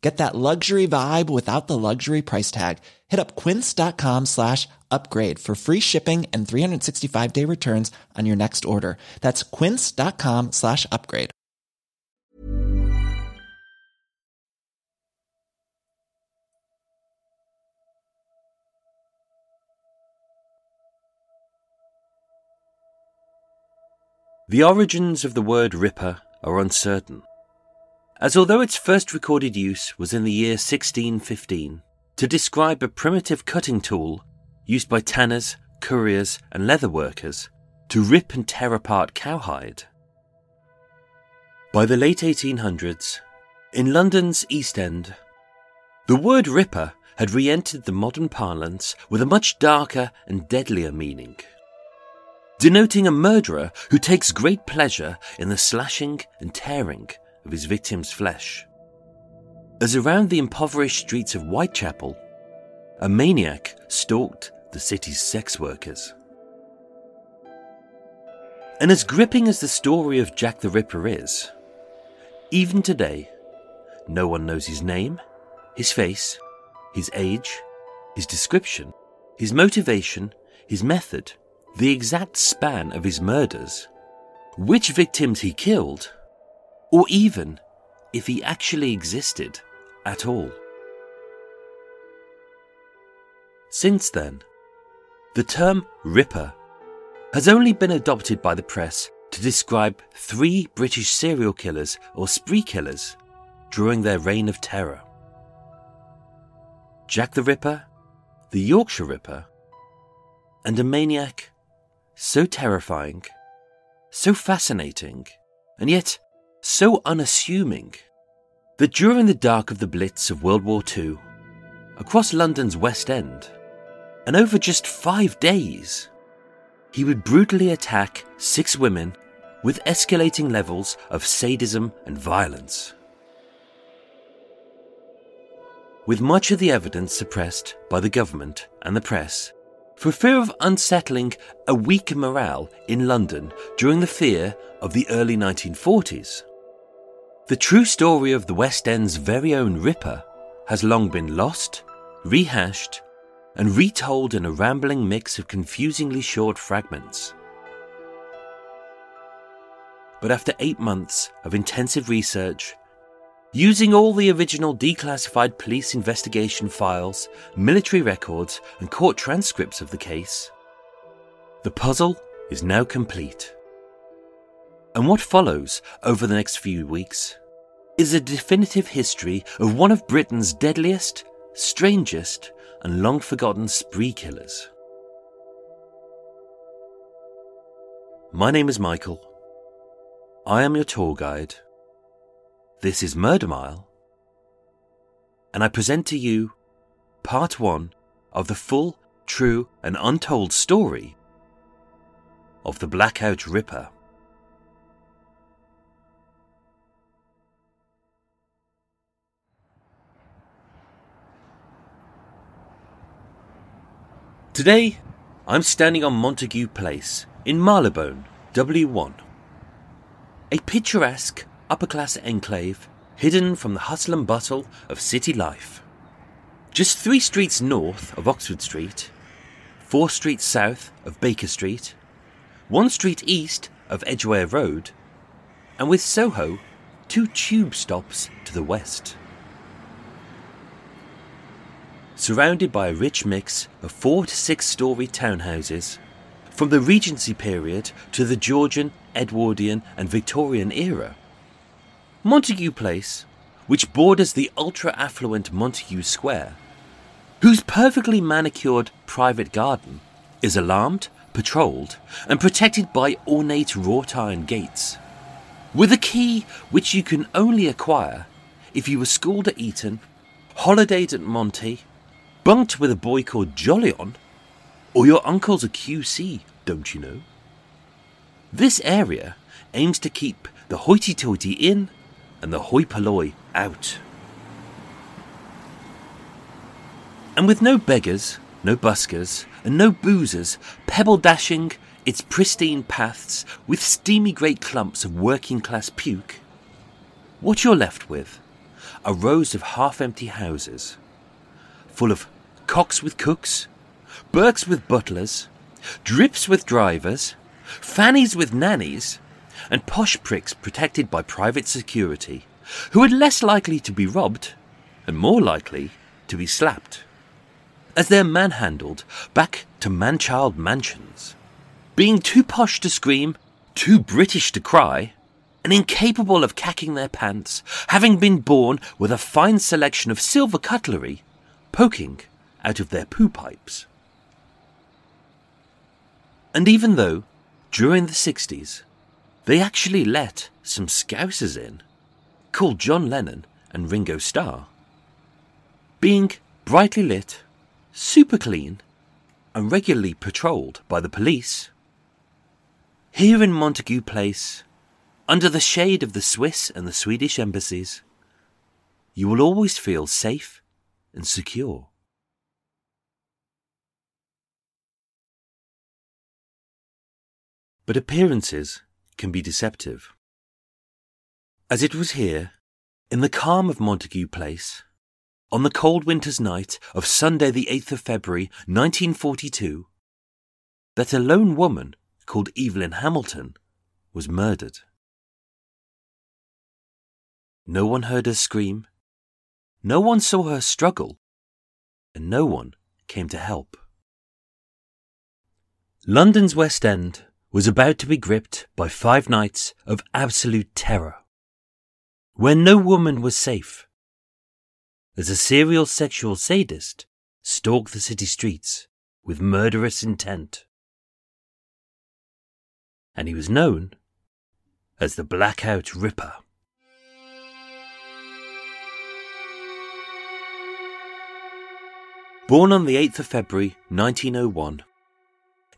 Get that luxury vibe without the luxury price tag. Hit up quince.com slash upgrade for free shipping and 365 day returns on your next order. That's quince.com slash upgrade. The origins of the word Ripper are uncertain, as although its first recorded use was in the year 1615 to describe a primitive cutting tool used by tanners, curriers, and leather workers to rip and tear apart cowhide. By the late 1800s, in London's East End, the word ripper had re entered the modern parlance with a much darker and deadlier meaning, denoting a murderer who takes great pleasure in the slashing and tearing of his victim's flesh. As around the impoverished streets of Whitechapel, a maniac stalked the city's sex workers. And as gripping as the story of Jack the Ripper is, even today, no one knows his name, his face, his age, his description, his motivation, his method, the exact span of his murders, which victims he killed, or even if he actually existed at all. Since then, the term Ripper has only been adopted by the press to describe three British serial killers or spree killers during their reign of terror Jack the Ripper, the Yorkshire Ripper, and a maniac so terrifying, so fascinating, and yet so unassuming that during the dark of the Blitz of World War II, across London's West End, and over just five days, he would brutally attack six women with escalating levels of sadism and violence. With much of the evidence suppressed by the government and the press, for fear of unsettling a weak morale in London during the fear of the early 1940s, the true story of the West End's very own Ripper has long been lost, rehashed, and retold in a rambling mix of confusingly short fragments. But after eight months of intensive research, using all the original declassified police investigation files, military records, and court transcripts of the case, the puzzle is now complete. And what follows over the next few weeks is a definitive history of one of Britain's deadliest, strangest, and long forgotten spree killers. My name is Michael. I am your tour guide. This is Murder Mile. And I present to you part one of the full, true, and untold story of the Blackout Ripper. Today, I'm standing on Montagu Place in Marylebone, W1. A picturesque upper class enclave hidden from the hustle and bustle of city life. Just three streets north of Oxford Street, four streets south of Baker Street, one street east of Edgware Road, and with Soho, two tube stops to the west surrounded by a rich mix of four to six story townhouses, from the Regency period to the Georgian Edwardian, and Victorian era. Montagu Place, which borders the ultra affluent Montagu Square, whose perfectly manicured private garden is alarmed, patrolled, and protected by ornate wrought iron gates. With a key which you can only acquire if you were schooled at Eton, holidayed at Monty, bunked with a boy called Jolyon, or your uncle's a QC, don't you know? This area aims to keep the hoity toity in and the hoi polloi out. And with no beggars, no buskers, and no boozers pebble dashing its pristine paths with steamy great clumps of working class puke, what you're left with are rows of half empty houses, full of cocks with cooks, Burkes with butlers, drips with drivers, fannies with nannies, and posh pricks protected by private security, who are less likely to be robbed and more likely to be slapped, as they're manhandled back to manchild mansions, being too posh to scream, too British to cry, and incapable of cacking their pants, having been born with a fine selection of silver cutlery poking out of their poo pipes. And even though, during the 60s, they actually let some scousers in, called John Lennon and Ringo Starr, being brightly lit, super clean, and regularly patrolled by the police. Here in Montagu Place, under the shade of the Swiss and the Swedish embassies, you will always feel safe and secure. But appearances can be deceptive. As it was here, in the calm of Montagu Place, on the cold winter's night of Sunday, the 8th of February, 1942, that a lone woman called Evelyn Hamilton was murdered. No one heard her scream, no one saw her struggle, and no one came to help. London's West End was about to be gripped by five nights of absolute terror, where no woman was safe, as a serial sexual sadist stalked the city streets with murderous intent. And he was known as the Blackout Ripper. Born on the 8th of February 1901,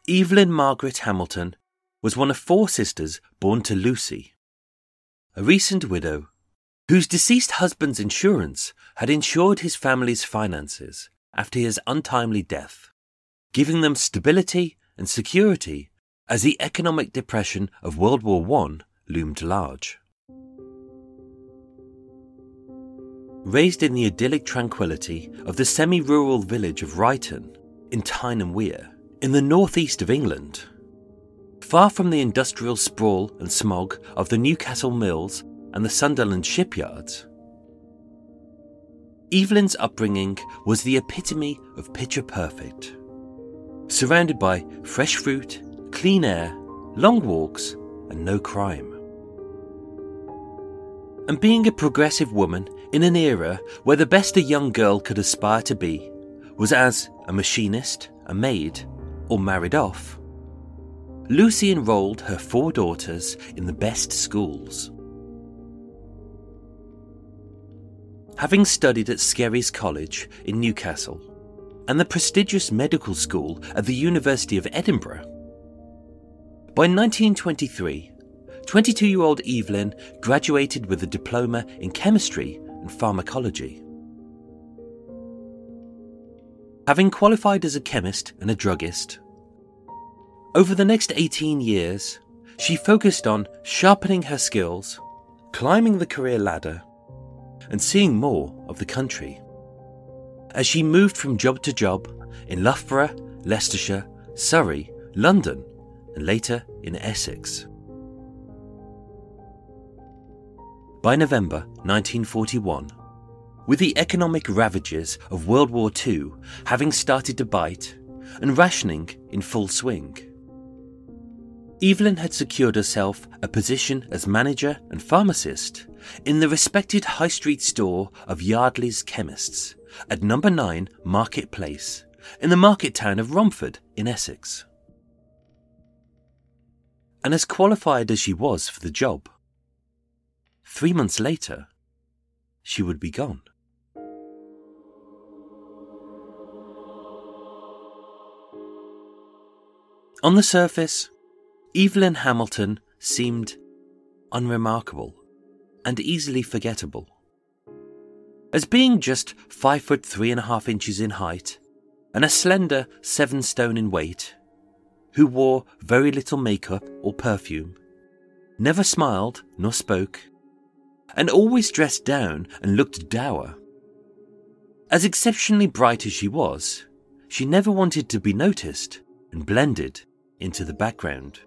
Evelyn Margaret Hamilton was one of four sisters born to Lucy, a recent widow whose deceased husband's insurance had insured his family's finances after his untimely death, giving them stability and security as the economic depression of World War I loomed large. Raised in the idyllic tranquility of the semi rural village of Ryton in Tyne and Wear, in the northeast of England, Far from the industrial sprawl and smog of the Newcastle mills and the Sunderland shipyards, Evelyn's upbringing was the epitome of picture perfect. Surrounded by fresh fruit, clean air, long walks, and no crime. And being a progressive woman in an era where the best a young girl could aspire to be was as a machinist, a maid, or married off, Lucy enrolled her four daughters in the best schools. Having studied at Skerry's College in Newcastle and the prestigious medical school at the University of Edinburgh, by 1923, 22 year old Evelyn graduated with a diploma in chemistry and pharmacology. Having qualified as a chemist and a druggist, over the next 18 years, she focused on sharpening her skills, climbing the career ladder, and seeing more of the country. As she moved from job to job in Loughborough, Leicestershire, Surrey, London, and later in Essex. By November 1941, with the economic ravages of World War II having started to bite and rationing in full swing, Evelyn had secured herself a position as manager and pharmacist in the respected high street store of Yardley's Chemists at number 9 Market Place in the market town of Romford in Essex. And as qualified as she was for the job, three months later, she would be gone. On the surface, Evelyn Hamilton seemed unremarkable and easily forgettable. As being just five foot three and a half inches in height and a slender seven stone in weight, who wore very little makeup or perfume, never smiled nor spoke, and always dressed down and looked dour. As exceptionally bright as she was, she never wanted to be noticed and blended into the background.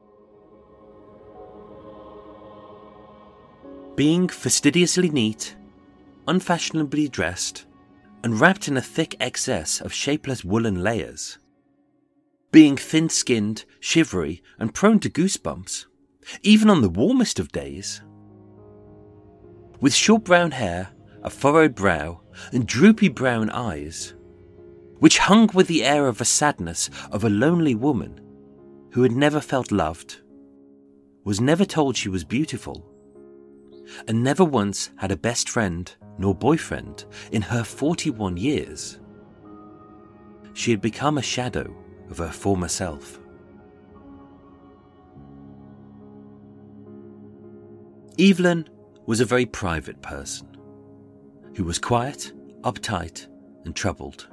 Being fastidiously neat, unfashionably dressed, and wrapped in a thick excess of shapeless woolen layers. Being thin skinned, shivery, and prone to goosebumps, even on the warmest of days. With short brown hair, a furrowed brow, and droopy brown eyes, which hung with the air of a sadness of a lonely woman who had never felt loved, was never told she was beautiful, and never once had a best friend nor boyfriend in her 41 years. She had become a shadow of her former self. Evelyn was a very private person who was quiet, uptight, and troubled.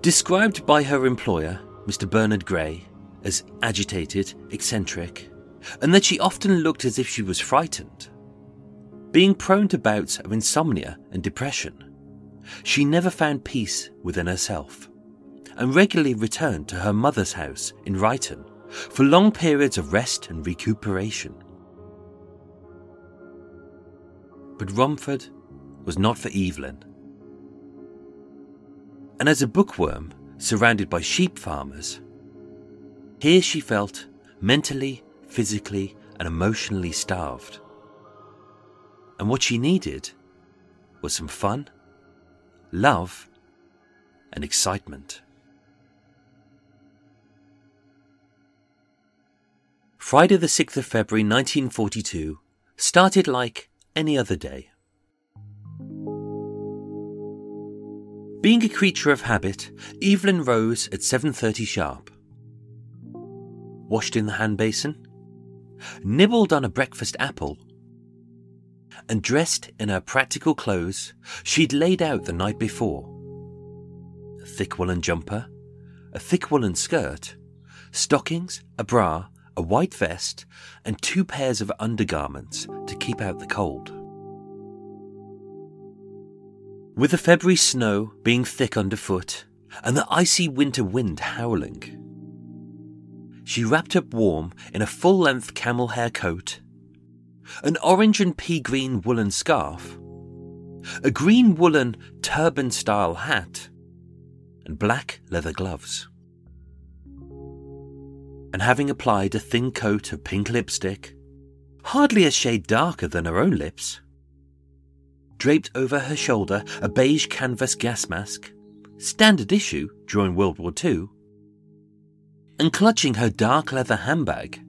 Described by her employer, Mr. Bernard Gray, as agitated, eccentric, and that she often looked as if she was frightened. Being prone to bouts of insomnia and depression, she never found peace within herself and regularly returned to her mother's house in Ryton for long periods of rest and recuperation. But Romford was not for Evelyn. And as a bookworm surrounded by sheep farmers, here she felt mentally physically and emotionally starved. And what she needed was some fun, love, and excitement. Friday, the 6th of February 1942, started like any other day. Being a creature of habit, Evelyn rose at 7:30 sharp. Washed in the hand basin, nibbled on a breakfast apple, and dressed in her practical clothes she'd laid out the night before a thick woolen jumper, a thick woolen skirt, stockings, a bra, a white vest, and two pairs of undergarments to keep out the cold. With the February snow being thick underfoot and the icy winter wind howling, she wrapped up warm in a full length camel hair coat, an orange and pea green woolen scarf, a green woolen turban style hat, and black leather gloves. And having applied a thin coat of pink lipstick, hardly a shade darker than her own lips, draped over her shoulder a beige canvas gas mask, standard issue during World War II, and clutching her dark leather handbag,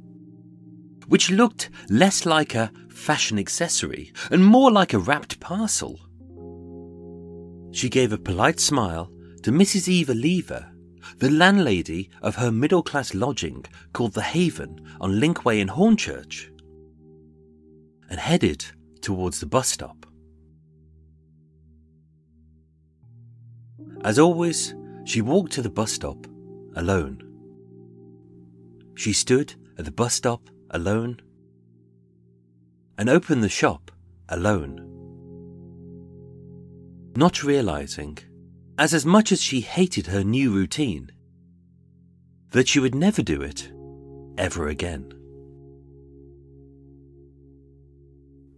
which looked less like a fashion accessory and more like a wrapped parcel. She gave a polite smile to Mrs. Eva Lever, the landlady of her middle class lodging called The Haven on Linkway in Hornchurch, and headed towards the bus stop. As always, she walked to the bus stop alone. She stood at the bus stop alone and opened the shop alone. Not realizing, as as much as she hated her new routine, that she would never do it ever again.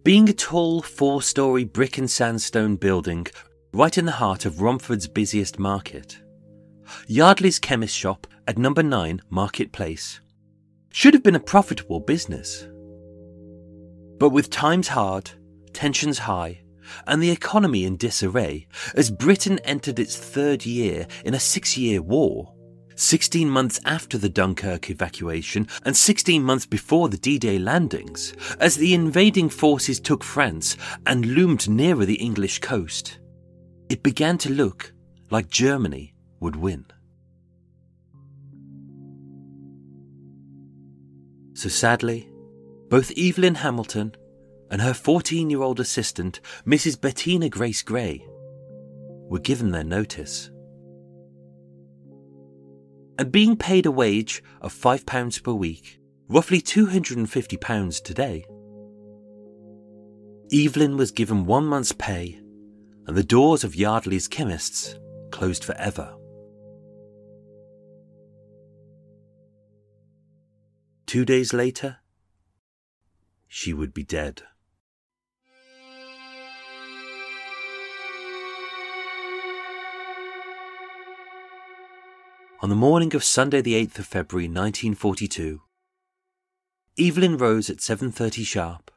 Being a tall four story brick and sandstone building right in the heart of Romford's busiest market, Yardley's chemist shop at number 9 Market Place should have been a profitable business. But with times hard, tensions high, and the economy in disarray, as Britain entered its third year in a six year war, 16 months after the Dunkirk evacuation and 16 months before the D Day landings, as the invading forces took France and loomed nearer the English coast, it began to look like Germany would win. So sadly, both Evelyn Hamilton and her 14 year old assistant, Mrs. Bettina Grace Gray, were given their notice and being paid a wage of £5 per week, roughly £250 today. Evelyn was given one month's pay, and the doors of Yardley's chemists closed forever. Two days later, she would be dead. On the morning of Sunday the 8th of February 1942, Evelyn rose at 7:30 sharp,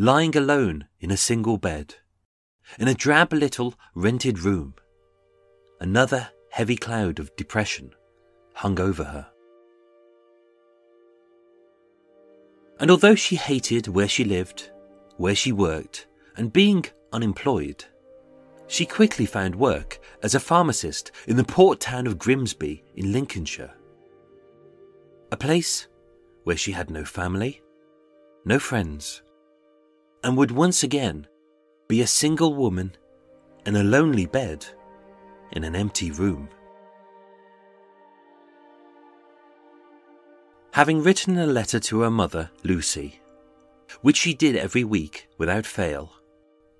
lying alone in a single bed, in a drab little rented room. Another heavy cloud of depression hung over her. And although she hated where she lived, where she worked, and being unemployed, she quickly found work as a pharmacist in the port town of Grimsby in Lincolnshire. A place where she had no family, no friends, and would once again be a single woman in a lonely bed in an empty room. Having written a letter to her mother, Lucy, which she did every week without fail,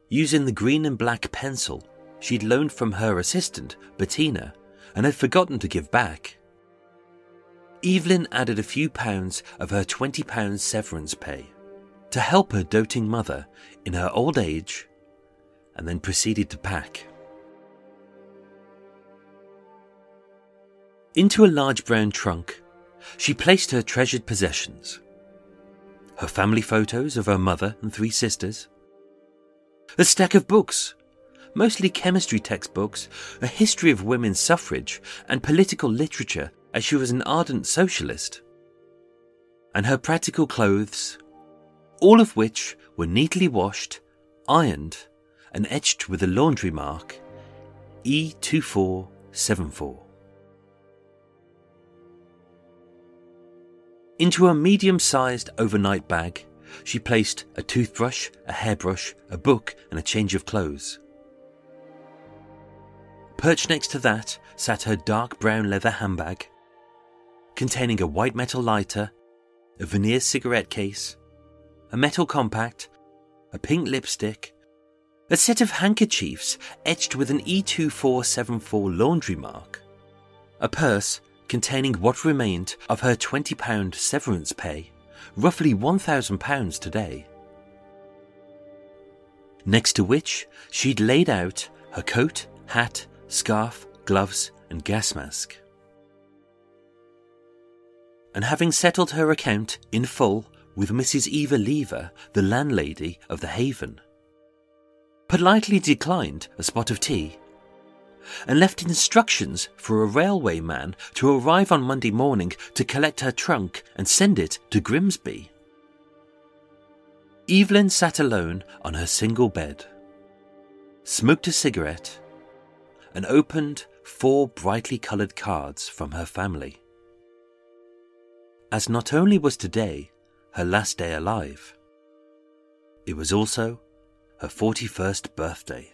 using the green and black pencil she'd loaned from her assistant, Bettina, and had forgotten to give back. Evelyn added a few pounds of her £20 severance pay to help her doting mother in her old age and then proceeded to pack. Into a large brown trunk, she placed her treasured possessions her family photos of her mother and three sisters, a stack of books, mostly chemistry textbooks, a history of women's suffrage, and political literature, as she was an ardent socialist. And her practical clothes, all of which were neatly washed, ironed, and etched with the laundry mark E2474. Into a medium sized overnight bag, she placed a toothbrush, a hairbrush, a book, and a change of clothes. Perched next to that sat her dark brown leather handbag, containing a white metal lighter, a veneer cigarette case, a metal compact, a pink lipstick, a set of handkerchiefs etched with an E2474 laundry mark, a purse containing what remained of her £20 severance pay, roughly £1,000 today. Next to which she'd laid out her coat, hat, scarf, gloves, and gas mask. And having settled her account in full with Mrs. Eva Lever, the landlady of the Haven, politely declined a spot of tea and left instructions for a railway man to arrive on Monday morning to collect her trunk and send it to Grimsby. Evelyn sat alone on her single bed, smoked a cigarette, and opened four brightly coloured cards from her family. As not only was today her last day alive, it was also her 41st birthday.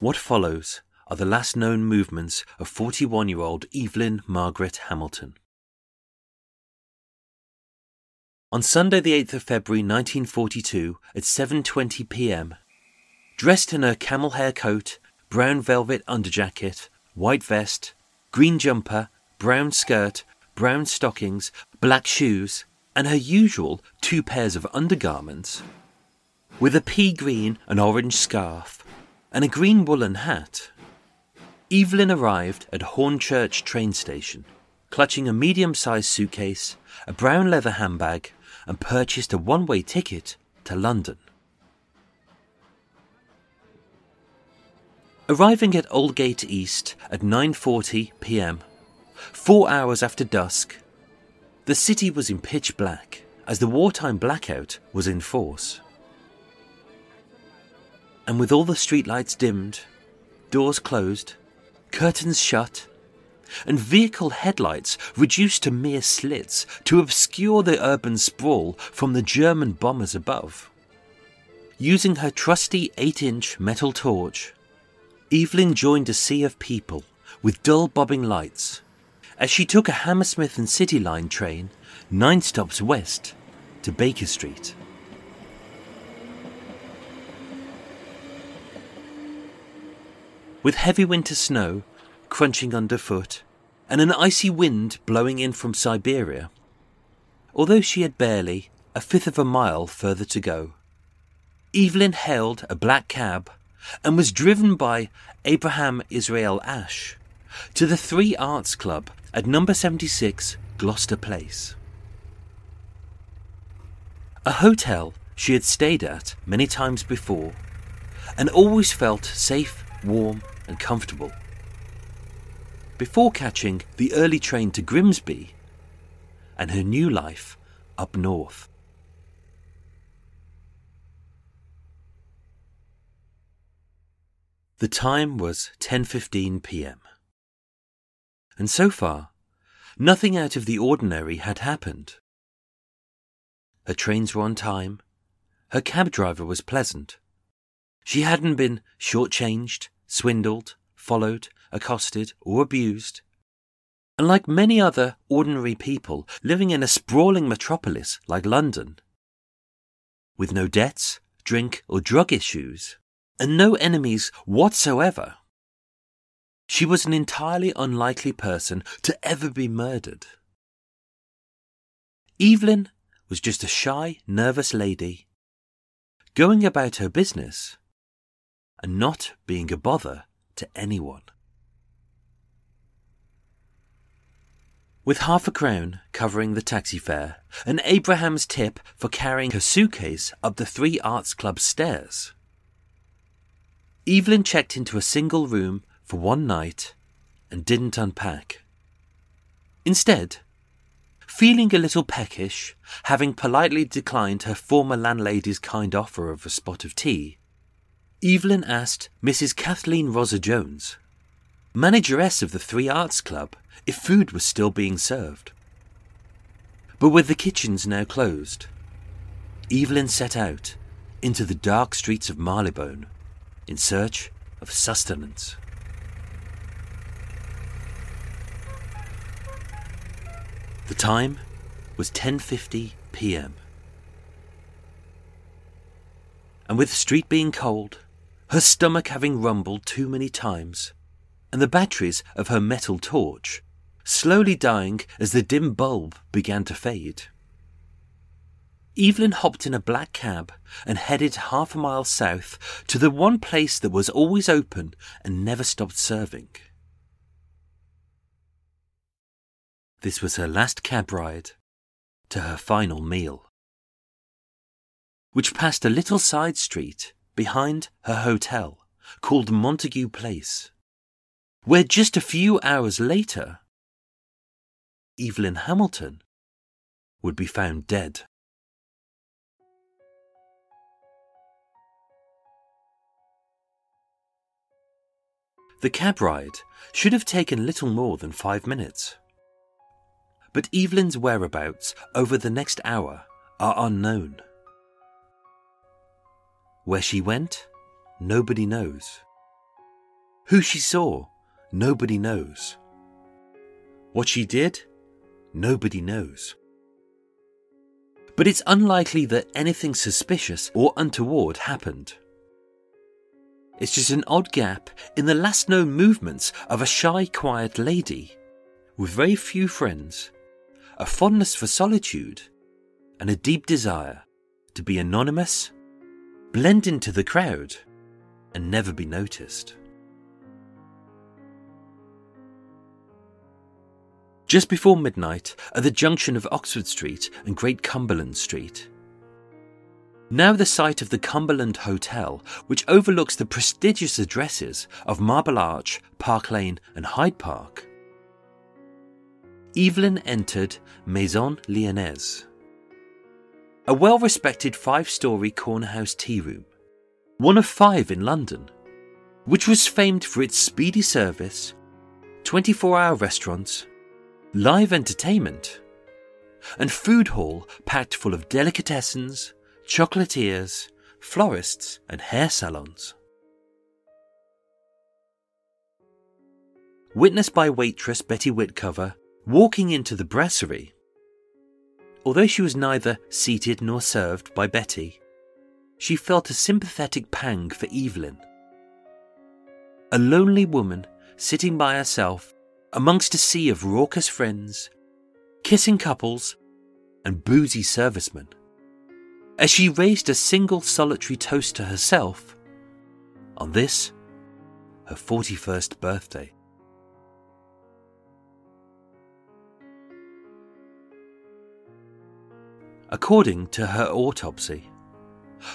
What follows are the last known movements of 41 year old Evelyn Margaret Hamilton. On Sunday the 8th of February 1942 at 7:20 p.m. Dressed in her camel hair coat, brown velvet underjacket, white vest, green jumper, brown skirt, brown stockings, black shoes, and her usual two pairs of undergarments, with a pea green and orange scarf, and a green woolen hat. Evelyn arrived at Hornchurch train station, clutching a medium sized suitcase, a brown leather handbag, and purchased a one way ticket to London. Arriving at Aldgate East at 9:40 p.m., 4 hours after dusk, the city was in pitch black as the wartime blackout was in force. And with all the streetlights dimmed, doors closed, curtains shut, and vehicle headlights reduced to mere slits to obscure the urban sprawl from the German bombers above. Using her trusty 8 inch metal torch, Evelyn joined a sea of people with dull bobbing lights as she took a Hammersmith and City Line train nine stops west to Baker Street. With heavy winter snow crunching underfoot and an icy wind blowing in from Siberia, although she had barely a fifth of a mile further to go, Evelyn hailed a black cab and was driven by Abraham Israel Ash to the Three Arts Club at number 76 Gloucester Place. A hotel she had stayed at many times before and always felt safe, warm, and comfortable. Before catching the early train to Grimsby and her new life up north. The time was 10:15 p.m. And so far, nothing out of the ordinary had happened. Her trains were on time. Her cab driver was pleasant. She hadn't been shortchanged, swindled, followed, accosted, or abused. And like many other ordinary people living in a sprawling metropolis like London, with no debts, drink, or drug issues, and no enemies whatsoever. She was an entirely unlikely person to ever be murdered. Evelyn was just a shy, nervous lady, going about her business and not being a bother to anyone. With half a crown covering the taxi fare and Abraham's tip for carrying her suitcase up the Three Arts Club stairs, Evelyn checked into a single room for one night and didn't unpack. Instead, feeling a little peckish, having politely declined her former landlady's kind offer of a spot of tea, Evelyn asked Mrs. Kathleen Rosa Jones, manageress of the Three Arts Club, if food was still being served. But with the kitchens now closed, Evelyn set out into the dark streets of Marylebone in search of sustenance. The time was 10:50 p.m. And with the street being cold, her stomach having rumbled too many times, and the batteries of her metal torch slowly dying as the dim bulb began to fade, Evelyn hopped in a black cab and headed half a mile south to the one place that was always open and never stopped serving. This was her last cab ride to her final meal, which passed a little side street behind her hotel called Montagu Place, where just a few hours later, Evelyn Hamilton would be found dead. The cab ride should have taken little more than five minutes. But Evelyn's whereabouts over the next hour are unknown. Where she went, nobody knows. Who she saw, nobody knows. What she did, nobody knows. But it's unlikely that anything suspicious or untoward happened. It's just an odd gap in the last known movements of a shy, quiet lady with very few friends, a fondness for solitude, and a deep desire to be anonymous, blend into the crowd, and never be noticed. Just before midnight, at the junction of Oxford Street and Great Cumberland Street, now the site of the Cumberland Hotel, which overlooks the prestigious addresses of Marble Arch, Park Lane, and Hyde Park. Evelyn entered Maison Lyonnaise a well respected five story corner house tea room, one of five in London, which was famed for its speedy service, 24 hour restaurants, live entertainment, and food hall packed full of delicatessens, chocolatiers, florists, and hair salons. Witnessed by waitress Betty Whitcover walking into the brasserie. Although she was neither seated nor served by Betty, she felt a sympathetic pang for Evelyn. A lonely woman sitting by herself amongst a sea of raucous friends, kissing couples, and boozy servicemen, as she raised a single solitary toast to herself on this, her 41st birthday. According to her autopsy,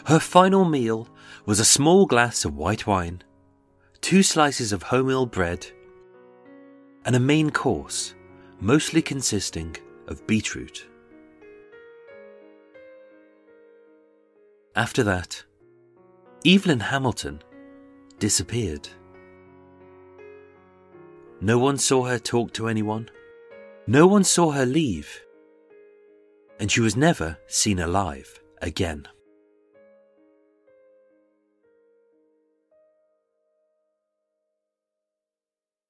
her final meal was a small glass of white wine, two slices of wholemeal bread, and a main course, mostly consisting of beetroot. After that, Evelyn Hamilton disappeared. No one saw her talk to anyone. No one saw her leave. And she was never seen alive again.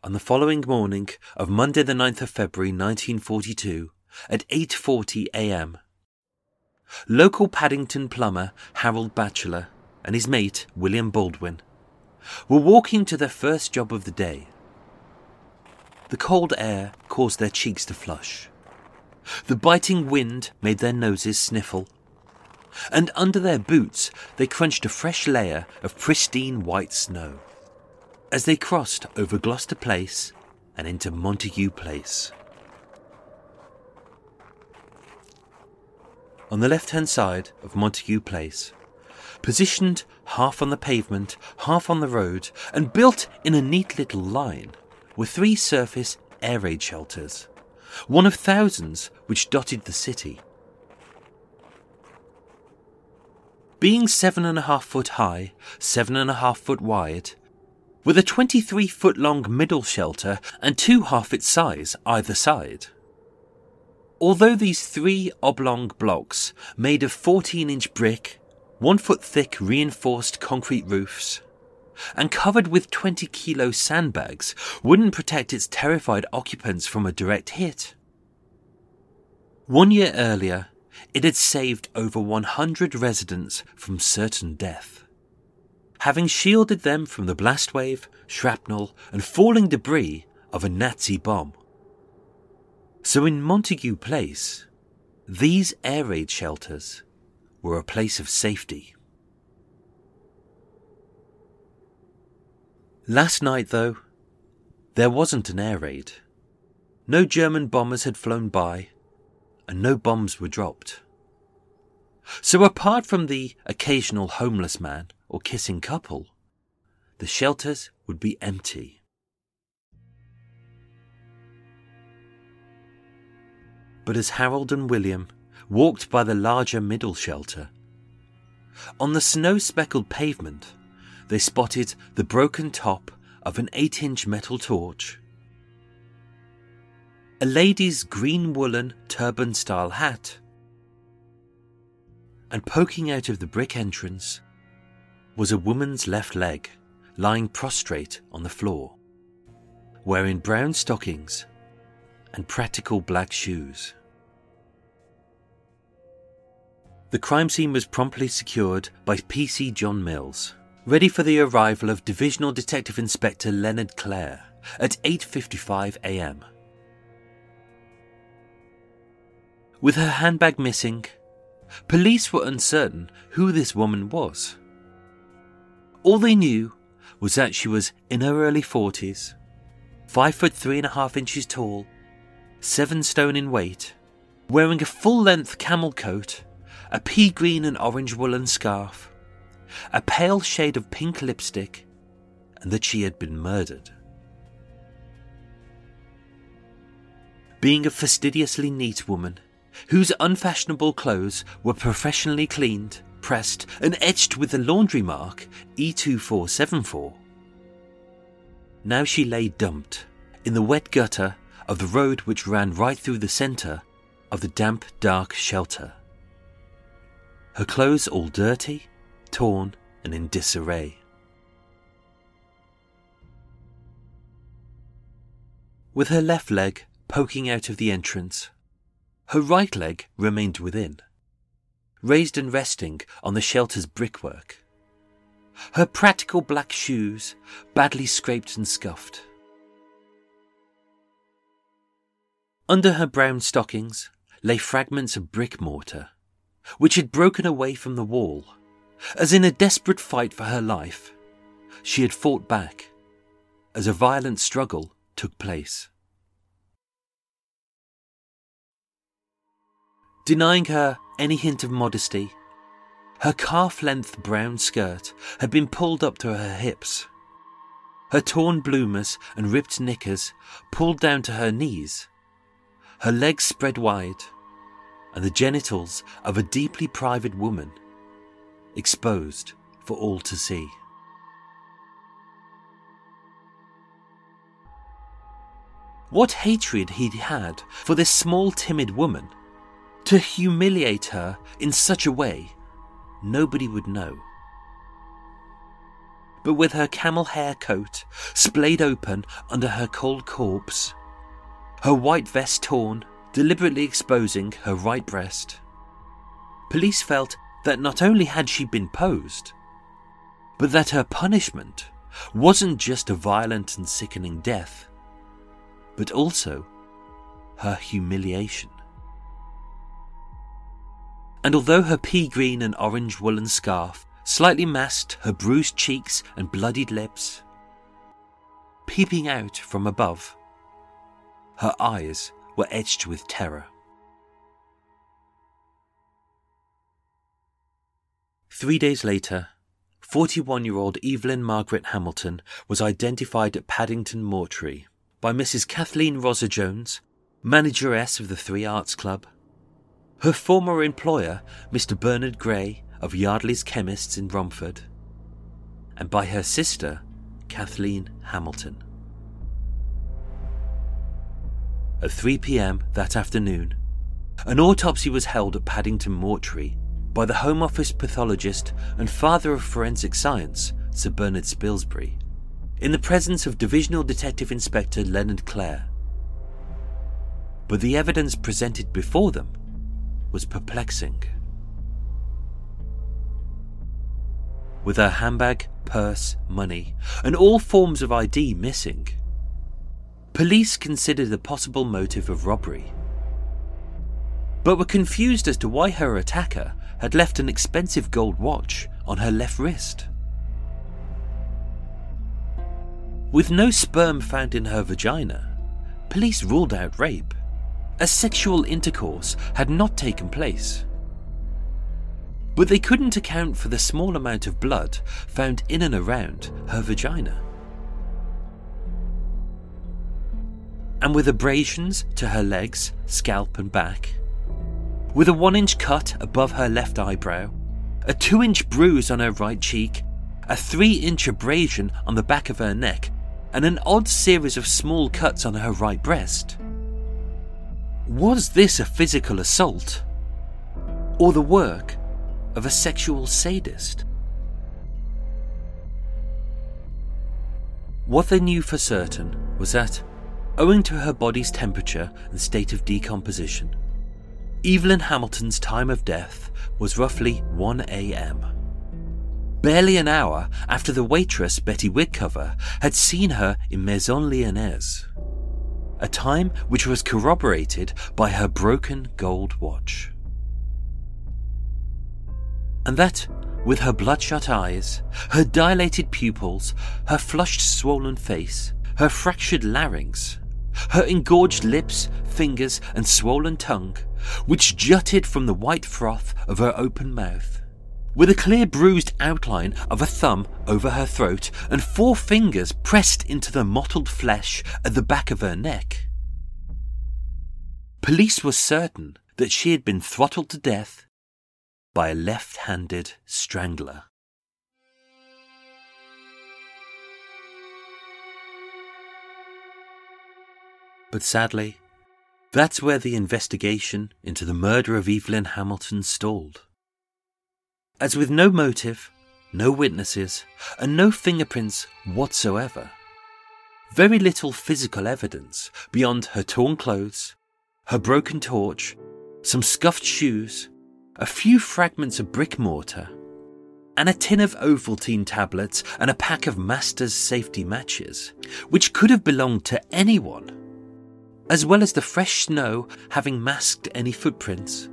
On the following morning of Monday the 9th of February 1942 at 8:40 a.m. Local Paddington plumber Harold Batchelor and his mate William Baldwin were walking to their first job of the day. The cold air caused their cheeks to flush. The biting wind made their noses sniffle. And under their boots they crunched a fresh layer of pristine white snow as they crossed over Gloucester Place and into Montagu Place. On the left hand side of Montagu Place, positioned half on the pavement, half on the road, and built in a neat little line, were three surface air raid shelters, one of thousands which dotted the city. Being seven and a half foot high, seven and a half foot wide, with a 23 foot long middle shelter and two half its size either side. Although these three oblong blocks, made of 14 inch brick, 1 foot thick reinforced concrete roofs, and covered with 20 kilo sandbags, wouldn't protect its terrified occupants from a direct hit. One year earlier, it had saved over 100 residents from certain death having shielded them from the blast wave, shrapnel, and falling debris of a Nazi bomb. So in Montagu Place, these air raid shelters were a place of safety. Last night, though, there wasn't an air raid. No German bombers had flown by, and no bombs were dropped. So, apart from the occasional homeless man or kissing couple, the shelters would be empty. But as Harold and William walked by the larger middle shelter, on the snow speckled pavement, they spotted the broken top of an 8 inch metal torch. A lady's green woolen turban style hat. And poking out of the brick entrance was a woman's left leg lying prostrate on the floor, wearing brown stockings and practical black shoes. The crime scene was promptly secured by PC John Mills, ready for the arrival of Divisional Detective Inspector Leonard Clare at 8:55 a.m. With her handbag missing, police were uncertain who this woman was. All they knew was that she was in her early 40s, 5 foot 3 and a half inches tall, seven stone in weight, wearing a full length camel coat, a pea green and orange woolen scarf, a pale shade of pink lipstick, and that she had been murdered. Being a fastidiously neat woman, whose unfashionable clothes were professionally cleaned, pressed, and etched with the laundry mark E2474. Now she lay dumped in the wet gutter of the road which ran right through the centre of the damp, dark shelter. Her clothes all dirty, torn, and in disarray. With her left leg poking out of the entrance, her right leg remained within, raised and resting on the shelter's brickwork. Her practical black shoes badly scraped and scuffed. Under her brown stockings lay fragments of brick mortar, which had broken away from the wall. As in a desperate fight for her life, she had fought back, as a violent struggle took place. Denying her any hint of modesty, her calf length brown skirt had been pulled up to her hips. Her torn bloomers and ripped knickers pulled down to her knees, her legs spread wide, and the genitals of a deeply private woman exposed for all to see. What hatred he'd had for this small, timid woman to humiliate her in such a way, nobody would know. But with her camel hair coat splayed open under her cold corpse, her white vest torn, deliberately exposing her right breast, police felt that not only had she been posed, but that her punishment wasn't just a violent and sickening death, but also her humiliation and although her pea green and orange woolen scarf slightly masked her bruised cheeks and bloodied lips, peeping out from above, her eyes were etched with terror. Three days later, 41 year old Evelyn Margaret Hamilton was identified at Paddington Mortuary by Mrs. Kathleen Rosa Jones, manageress of the Three Arts Club, her former employer, Mr. Bernard Gray of Yardley's Chemists in Romford, and by her sister, Kathleen Hamilton. At 3 pm that afternoon, an autopsy was held at Paddington Mortuary by the Home Office pathologist and father of forensic science, Sir Bernard Spilsbury, in the presence of Divisional Detective Inspector Leonard Clare. But the evidence presented before them was perplexing. With her handbag, purse, money, and all forms of ID missing, police considered the possible motive of robbery, but were confused as to why her attacker had left an expensive gold watch on her left wrist. With no sperm found in her vagina, police ruled out rape as sexual intercourse had not taken place. But they couldn't account for the small amount of blood found in and around her vagina. And with abrasions to her legs, scalp, and back, with a one inch cut above her left eyebrow, a two inch bruise on her right cheek, a three inch abrasion on the back of her neck, and an odd series of small cuts on her right breast. Was this a physical assault? Or the work of a sexual sadist? What they knew for certain was that, owing to her body's temperature and state of decomposition, Evelyn Hamilton's time of death was roughly 1 am. Barely an hour after the waitress Betty Wickcover had seen her in Maison Lyonnaise a time which was corroborated by her broken gold watch. And that, with her bloodshot eyes, her dilated pupils, her flushed swollen face, her fractured larynx, her engorged lips, fingers, and swollen tongue, which jutted from the white froth of her open mouth, with a clear bruised outline of a thumb over her throat and four fingers pressed into the mottled flesh at the back of her neck. Police were certain that she had been throttled to death by a left handed strangler. But sadly, that's where the investigation into the murder of Evelyn Hamilton stalled. As with no motive, no witnesses, and no fingerprints whatsoever, very little physical evidence beyond her torn clothes, her broken torch, some scuffed shoes, a few fragments of brick mortar, and a tin of Ovaltine tablets and a pack of Master's safety matches, which could have belonged to anyone, as well as the fresh snow having masked any footprints,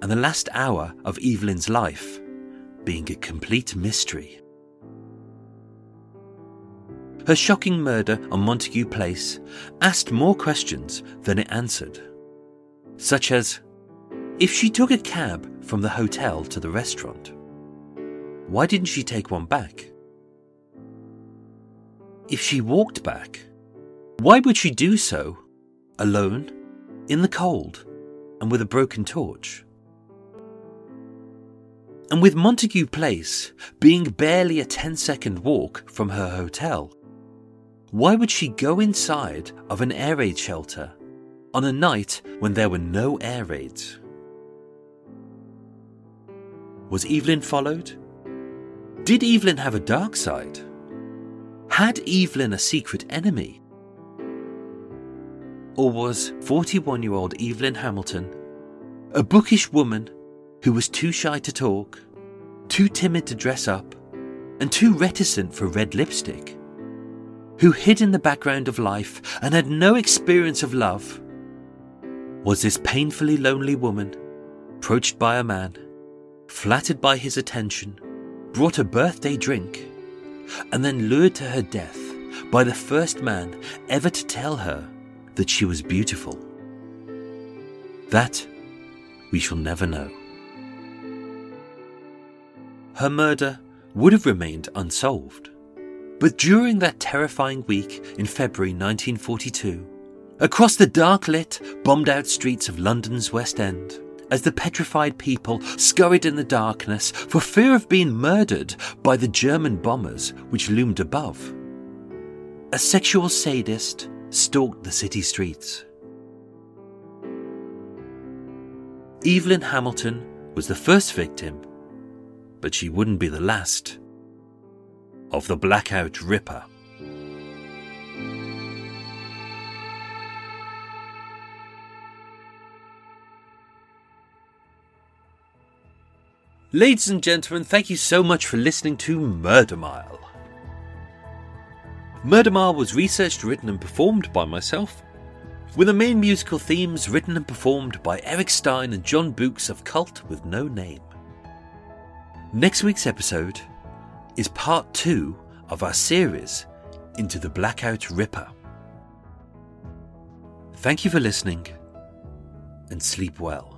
and the last hour of Evelyn's life being a complete mystery. Her shocking murder on Montagu Place asked more questions than it answered, such as if she took a cab from the hotel to the restaurant, why didn't she take one back? If she walked back, why would she do so alone, in the cold, and with a broken torch? And with Montagu Place being barely a 10 second walk from her hotel, why would she go inside of an air raid shelter on a night when there were no air raids? Was Evelyn followed? Did Evelyn have a dark side? Had Evelyn a secret enemy? Or was 41 year old Evelyn Hamilton a bookish woman who was too shy to talk, too timid to dress up, and too reticent for red lipstick? who hid in the background of life and had no experience of love, was this painfully lonely woman, approached by a man, flattered by his attention, brought a birthday drink, and then lured to her death by the first man ever to tell her that she was beautiful. That we shall never know. Her murder would have remained unsolved but during that terrifying week in February 1942, across the dark lit, bombed out streets of London's West End, as the petrified people scurried in the darkness for fear of being murdered by the German bombers which loomed above, a sexual sadist stalked the city streets. Evelyn Hamilton was the first victim, but she wouldn't be the last of the Blackout Ripper. Ladies and gentlemen, thank you so much for listening to Murder Mile. Murder Mile was researched, written, and performed by myself, with the main musical themes written and performed by Erik Stein and Jon Boux of Cult with No Name. Next week's episode is part two of our series into the Blackout Ripper. Thank you for listening and sleep well.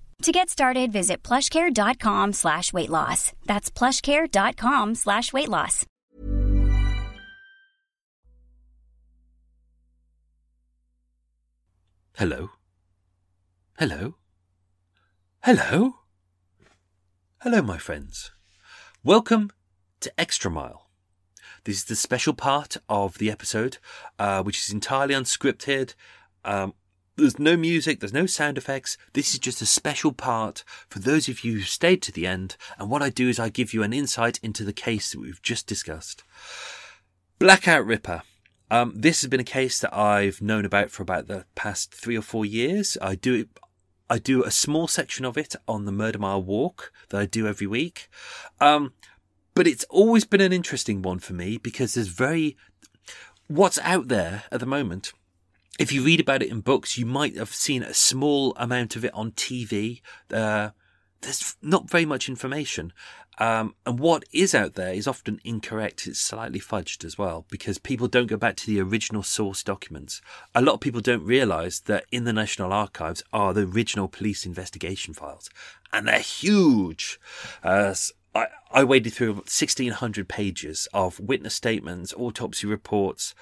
To get started, visit plushcare.com slash weight loss. That's plushcare.com slash weight loss. Hello? Hello? Hello? Hello, my friends. Welcome to Extra Mile. This is the special part of the episode, uh, which is entirely unscripted. Um, there's no music, there's no sound effects. This is just a special part for those of you who stayed to the end. And what I do is I give you an insight into the case that we've just discussed. Blackout Ripper. Um, this has been a case that I've known about for about the past three or four years. I do it. I do a small section of it on the Murder Mile Walk that I do every week. Um, but it's always been an interesting one for me because there's very, what's out there at the moment if you read about it in books, you might have seen a small amount of it on TV. Uh, there's not very much information. Um, and what is out there is often incorrect. It's slightly fudged as well because people don't go back to the original source documents. A lot of people don't realize that in the National Archives are the original police investigation files and they're huge. Uh, I, I waded through 1600 pages of witness statements, autopsy reports,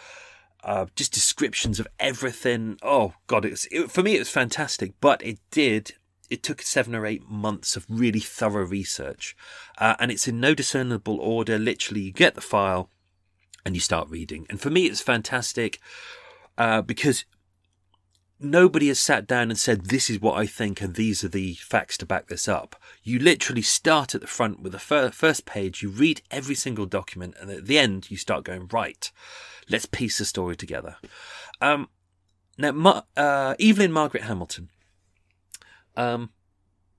uh, just descriptions of everything. Oh God, it was, it, for me it was fantastic, but it did. It took seven or eight months of really thorough research, uh, and it's in no discernible order. Literally, you get the file and you start reading. And for me, it's fantastic uh, because nobody has sat down and said, This is what I think, and these are the facts to back this up. You literally start at the front with the fir- first page, you read every single document, and at the end, you start going, Right, let's piece the story together. Um, now, Ma- uh, Evelyn Margaret Hamilton, um,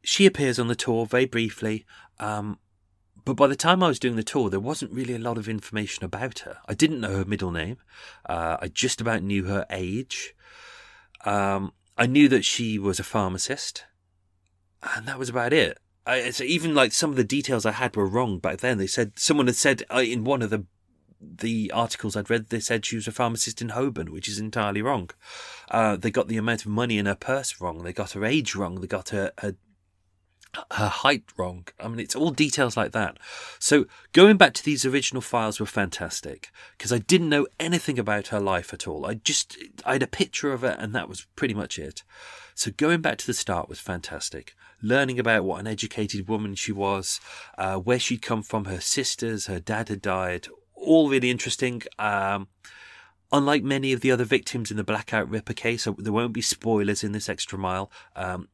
she appears on the tour very briefly. Um, but by the time I was doing the tour, there wasn't really a lot of information about her. I didn't know her middle name. Uh, I just about knew her age. Um, I knew that she was a pharmacist, and that was about it. I, so even like some of the details I had were wrong back then. They said someone had said uh, in one of the the articles I'd read, they said she was a pharmacist in Holborn, which is entirely wrong. Uh, they got the amount of money in her purse wrong. They got her age wrong. They got her, her her height wrong. I mean, it's all details like that. So going back to these original files were fantastic because I didn't know anything about her life at all. I just, I had a picture of her and that was pretty much it. So going back to the start was fantastic. Learning about what an educated woman she was, uh, where she'd come from, her sisters, her dad had died, all really interesting. Um, unlike many of the other victims in the Blackout Ripper case, there won't be spoilers in this extra mile. Um,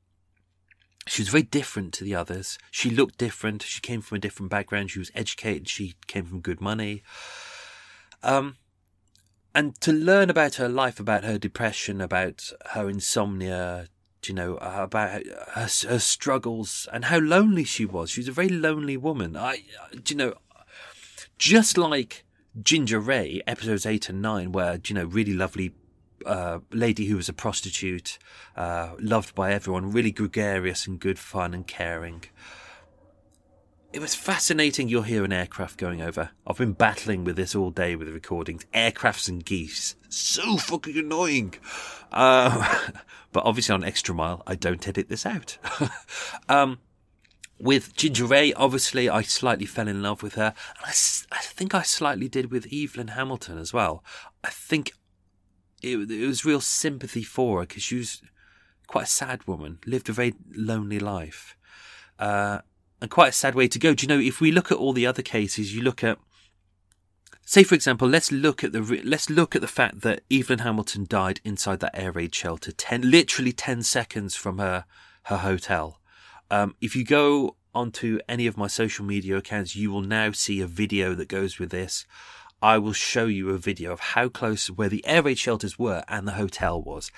she was very different to the others. She looked different. She came from a different background. She was educated. She came from good money. Um, and to learn about her life, about her depression, about her insomnia, you know, about her, her, struggles and how lonely she was. She was a very lonely woman. I, you know, just like Ginger Ray, episodes eight and nine, where you know, really lovely uh, lady who was a prostitute, uh, loved by everyone, really gregarious and good fun and caring. It was fascinating. You'll hear an aircraft going over. I've been battling with this all day with the recordings. Aircrafts and geese. So fucking annoying. Uh, but obviously on Extra Mile, I don't edit this out. um, with Ginger Ray, obviously, I slightly fell in love with her. And I, I think I slightly did with Evelyn Hamilton as well. I think it, it was real sympathy for her because she was quite a sad woman, lived a very lonely life, uh, and quite a sad way to go. Do you know? If we look at all the other cases, you look at, say for example, let's look at the let's look at the fact that Evelyn Hamilton died inside that air raid shelter, ten literally ten seconds from her her hotel. Um, if you go onto any of my social media accounts, you will now see a video that goes with this I will show you a video of how close where the air raid shelters were and the hotel was.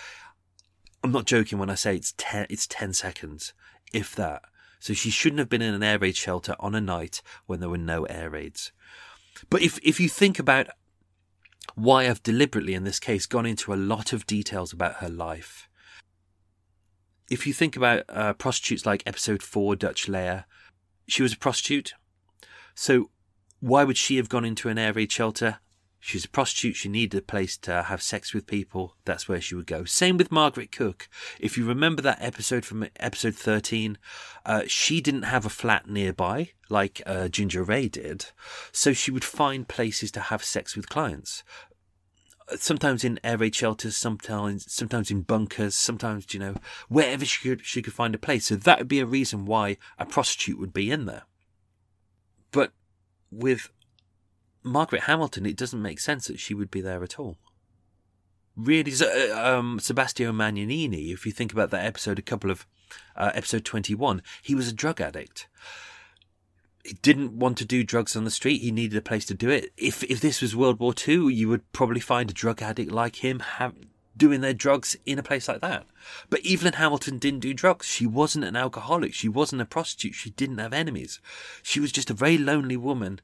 I'm not joking when I say it's 10, it's 10 seconds, if that. So she shouldn't have been in an air raid shelter on a night when there were no air raids. But if, if you think about why I've deliberately, in this case, gone into a lot of details about her life, if you think about uh, prostitutes like episode 4, Dutch Leah, she was a prostitute. So why would she have gone into an air raid shelter? She's a prostitute. She needed a place to have sex with people. That's where she would go. Same with Margaret Cook. If you remember that episode from episode 13, uh, she didn't have a flat nearby like uh, Ginger Ray did. So she would find places to have sex with clients. Sometimes in air raid shelters, sometimes sometimes in bunkers, sometimes you know wherever she could she could find a place. So that would be a reason why a prostitute would be in there. But with Margaret Hamilton, it doesn't make sense that she would be there at all. Really, uh, um, Sebastiano Magnanini, if you think about that episode, a couple of uh, episode 21, he was a drug addict. He didn't want to do drugs on the street. He needed a place to do it. If if this was World War II, you would probably find a drug addict like him have, doing their drugs in a place like that. But Evelyn Hamilton didn't do drugs. She wasn't an alcoholic. She wasn't a prostitute. She didn't have enemies. She was just a very lonely woman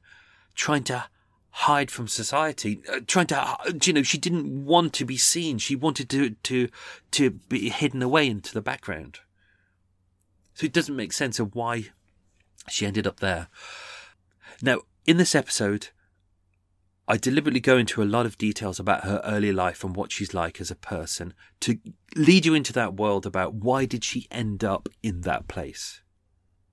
trying to hide from society, uh, trying to, uh, you know, she didn't want to be seen. She wanted to, to, to be hidden away into the background. So it doesn't make sense of why she ended up there. Now, in this episode, I deliberately go into a lot of details about her early life and what she's like as a person to lead you into that world about why did she end up in that place.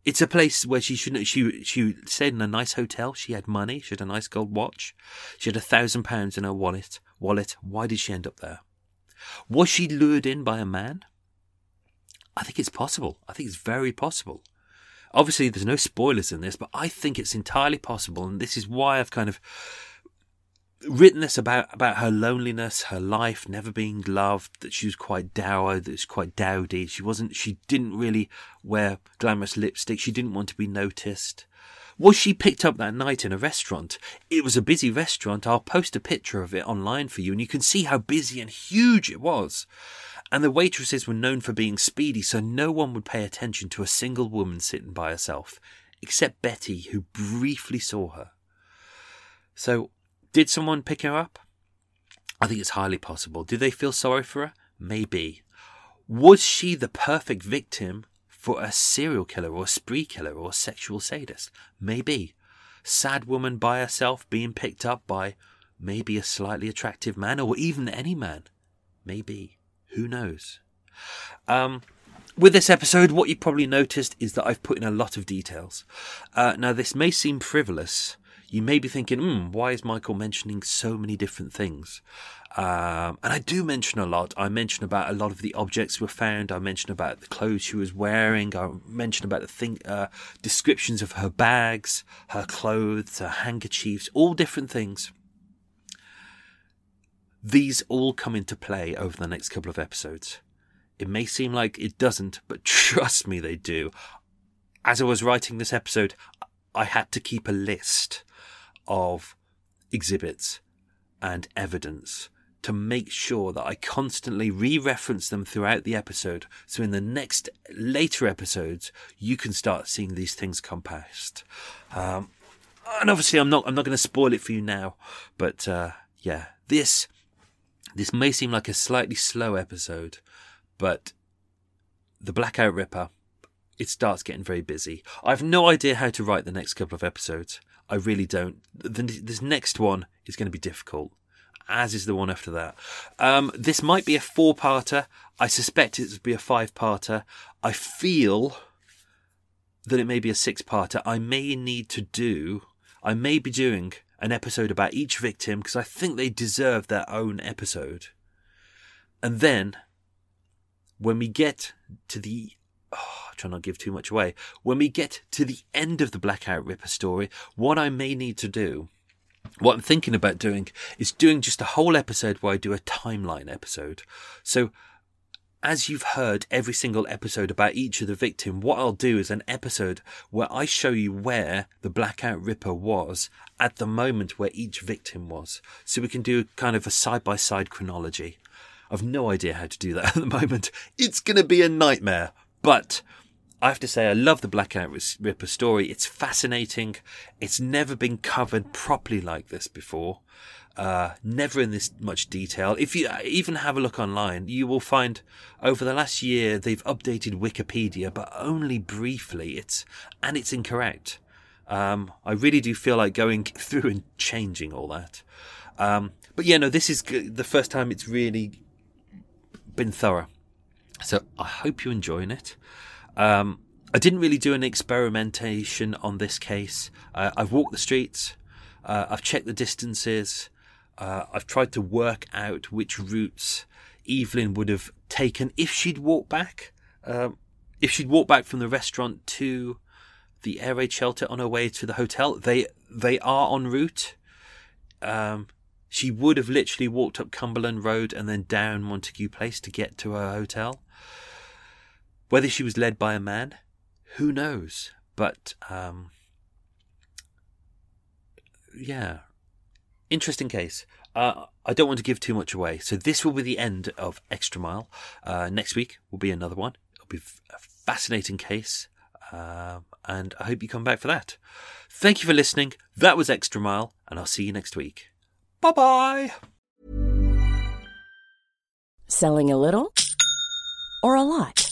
It's a place where she shouldn't. She she stayed in a nice hotel. She had money. She had a nice gold watch. She had a thousand pounds in her wallet. Wallet. Why did she end up there? Was she lured in by a man? I think it's possible. I think it's very possible. Obviously, there's no spoilers in this, but I think it's entirely possible, and this is why I've kind of written this about about her loneliness, her life, never being loved, that she was quite dour, that she's quite dowdy. She wasn't she didn't really wear glamorous lipstick, she didn't want to be noticed. Was she picked up that night in a restaurant? It was a busy restaurant. I'll post a picture of it online for you, and you can see how busy and huge it was. And the waitresses were known for being speedy, so no one would pay attention to a single woman sitting by herself, except Betty, who briefly saw her. So did someone pick her up? I think it's highly possible. Did they feel sorry for her? Maybe. Was she the perfect victim for a serial killer or a spree killer or a sexual sadist? Maybe. Sad woman by herself being picked up by maybe a slightly attractive man or even any man? Maybe. Who knows? Um, with this episode, what you probably noticed is that I've put in a lot of details. Uh, now, this may seem frivolous, you may be thinking, hmm, why is Michael mentioning so many different things? Um, and I do mention a lot. I mention about a lot of the objects were found. I mention about the clothes she was wearing. I mention about the thing, uh, descriptions of her bags, her clothes, her handkerchiefs, all different things. These all come into play over the next couple of episodes. It may seem like it doesn't, but trust me, they do. As I was writing this episode, I had to keep a list of exhibits and evidence to make sure that I constantly re reference them throughout the episode. So in the next later episodes, you can start seeing these things come past. Um, and obviously, I'm not I'm not going to spoil it for you now, but uh, yeah, this this may seem like a slightly slow episode, but the Blackout Ripper it starts getting very busy. I have no idea how to write the next couple of episodes. I really don't. This next one is going to be difficult, as is the one after that. Um, this might be a four parter. I suspect it will be a five parter. I feel that it may be a six parter. I may need to do, I may be doing an episode about each victim because I think they deserve their own episode. And then, when we get to the oh, try not to give too much away. When we get to the end of the Blackout Ripper story, what I may need to do, what I'm thinking about doing, is doing just a whole episode where I do a timeline episode. So, as you've heard every single episode about each of the victim, what I'll do is an episode where I show you where the Blackout Ripper was at the moment where each victim was. So we can do kind of a side by side chronology. I've no idea how to do that at the moment. It's going to be a nightmare, but I have to say, I love the Blackout Ripper story. It's fascinating. It's never been covered properly like this before. Uh, never in this much detail. If you even have a look online, you will find over the last year they've updated Wikipedia, but only briefly. It's and it's incorrect. Um, I really do feel like going through and changing all that. Um, but yeah, no, this is the first time it's really been thorough. So I hope you're enjoying it. Um, I didn't really do an experimentation on this case. Uh, I've walked the streets. Uh, I've checked the distances. Uh, I've tried to work out which routes Evelyn would have taken if she'd walked back. Um, if she'd walked back from the restaurant to the air raid shelter on her way to the hotel, they they are en route. Um, she would have literally walked up Cumberland Road and then down Montagu Place to get to her hotel. Whether she was led by a man, who knows? But um, yeah, interesting case. Uh, I don't want to give too much away, so this will be the end of Extra Mile. Uh, next week will be another one. It'll be a fascinating case, uh, and I hope you come back for that. Thank you for listening. That was Extra Mile, and I'll see you next week. Bye bye. Selling a little or a lot?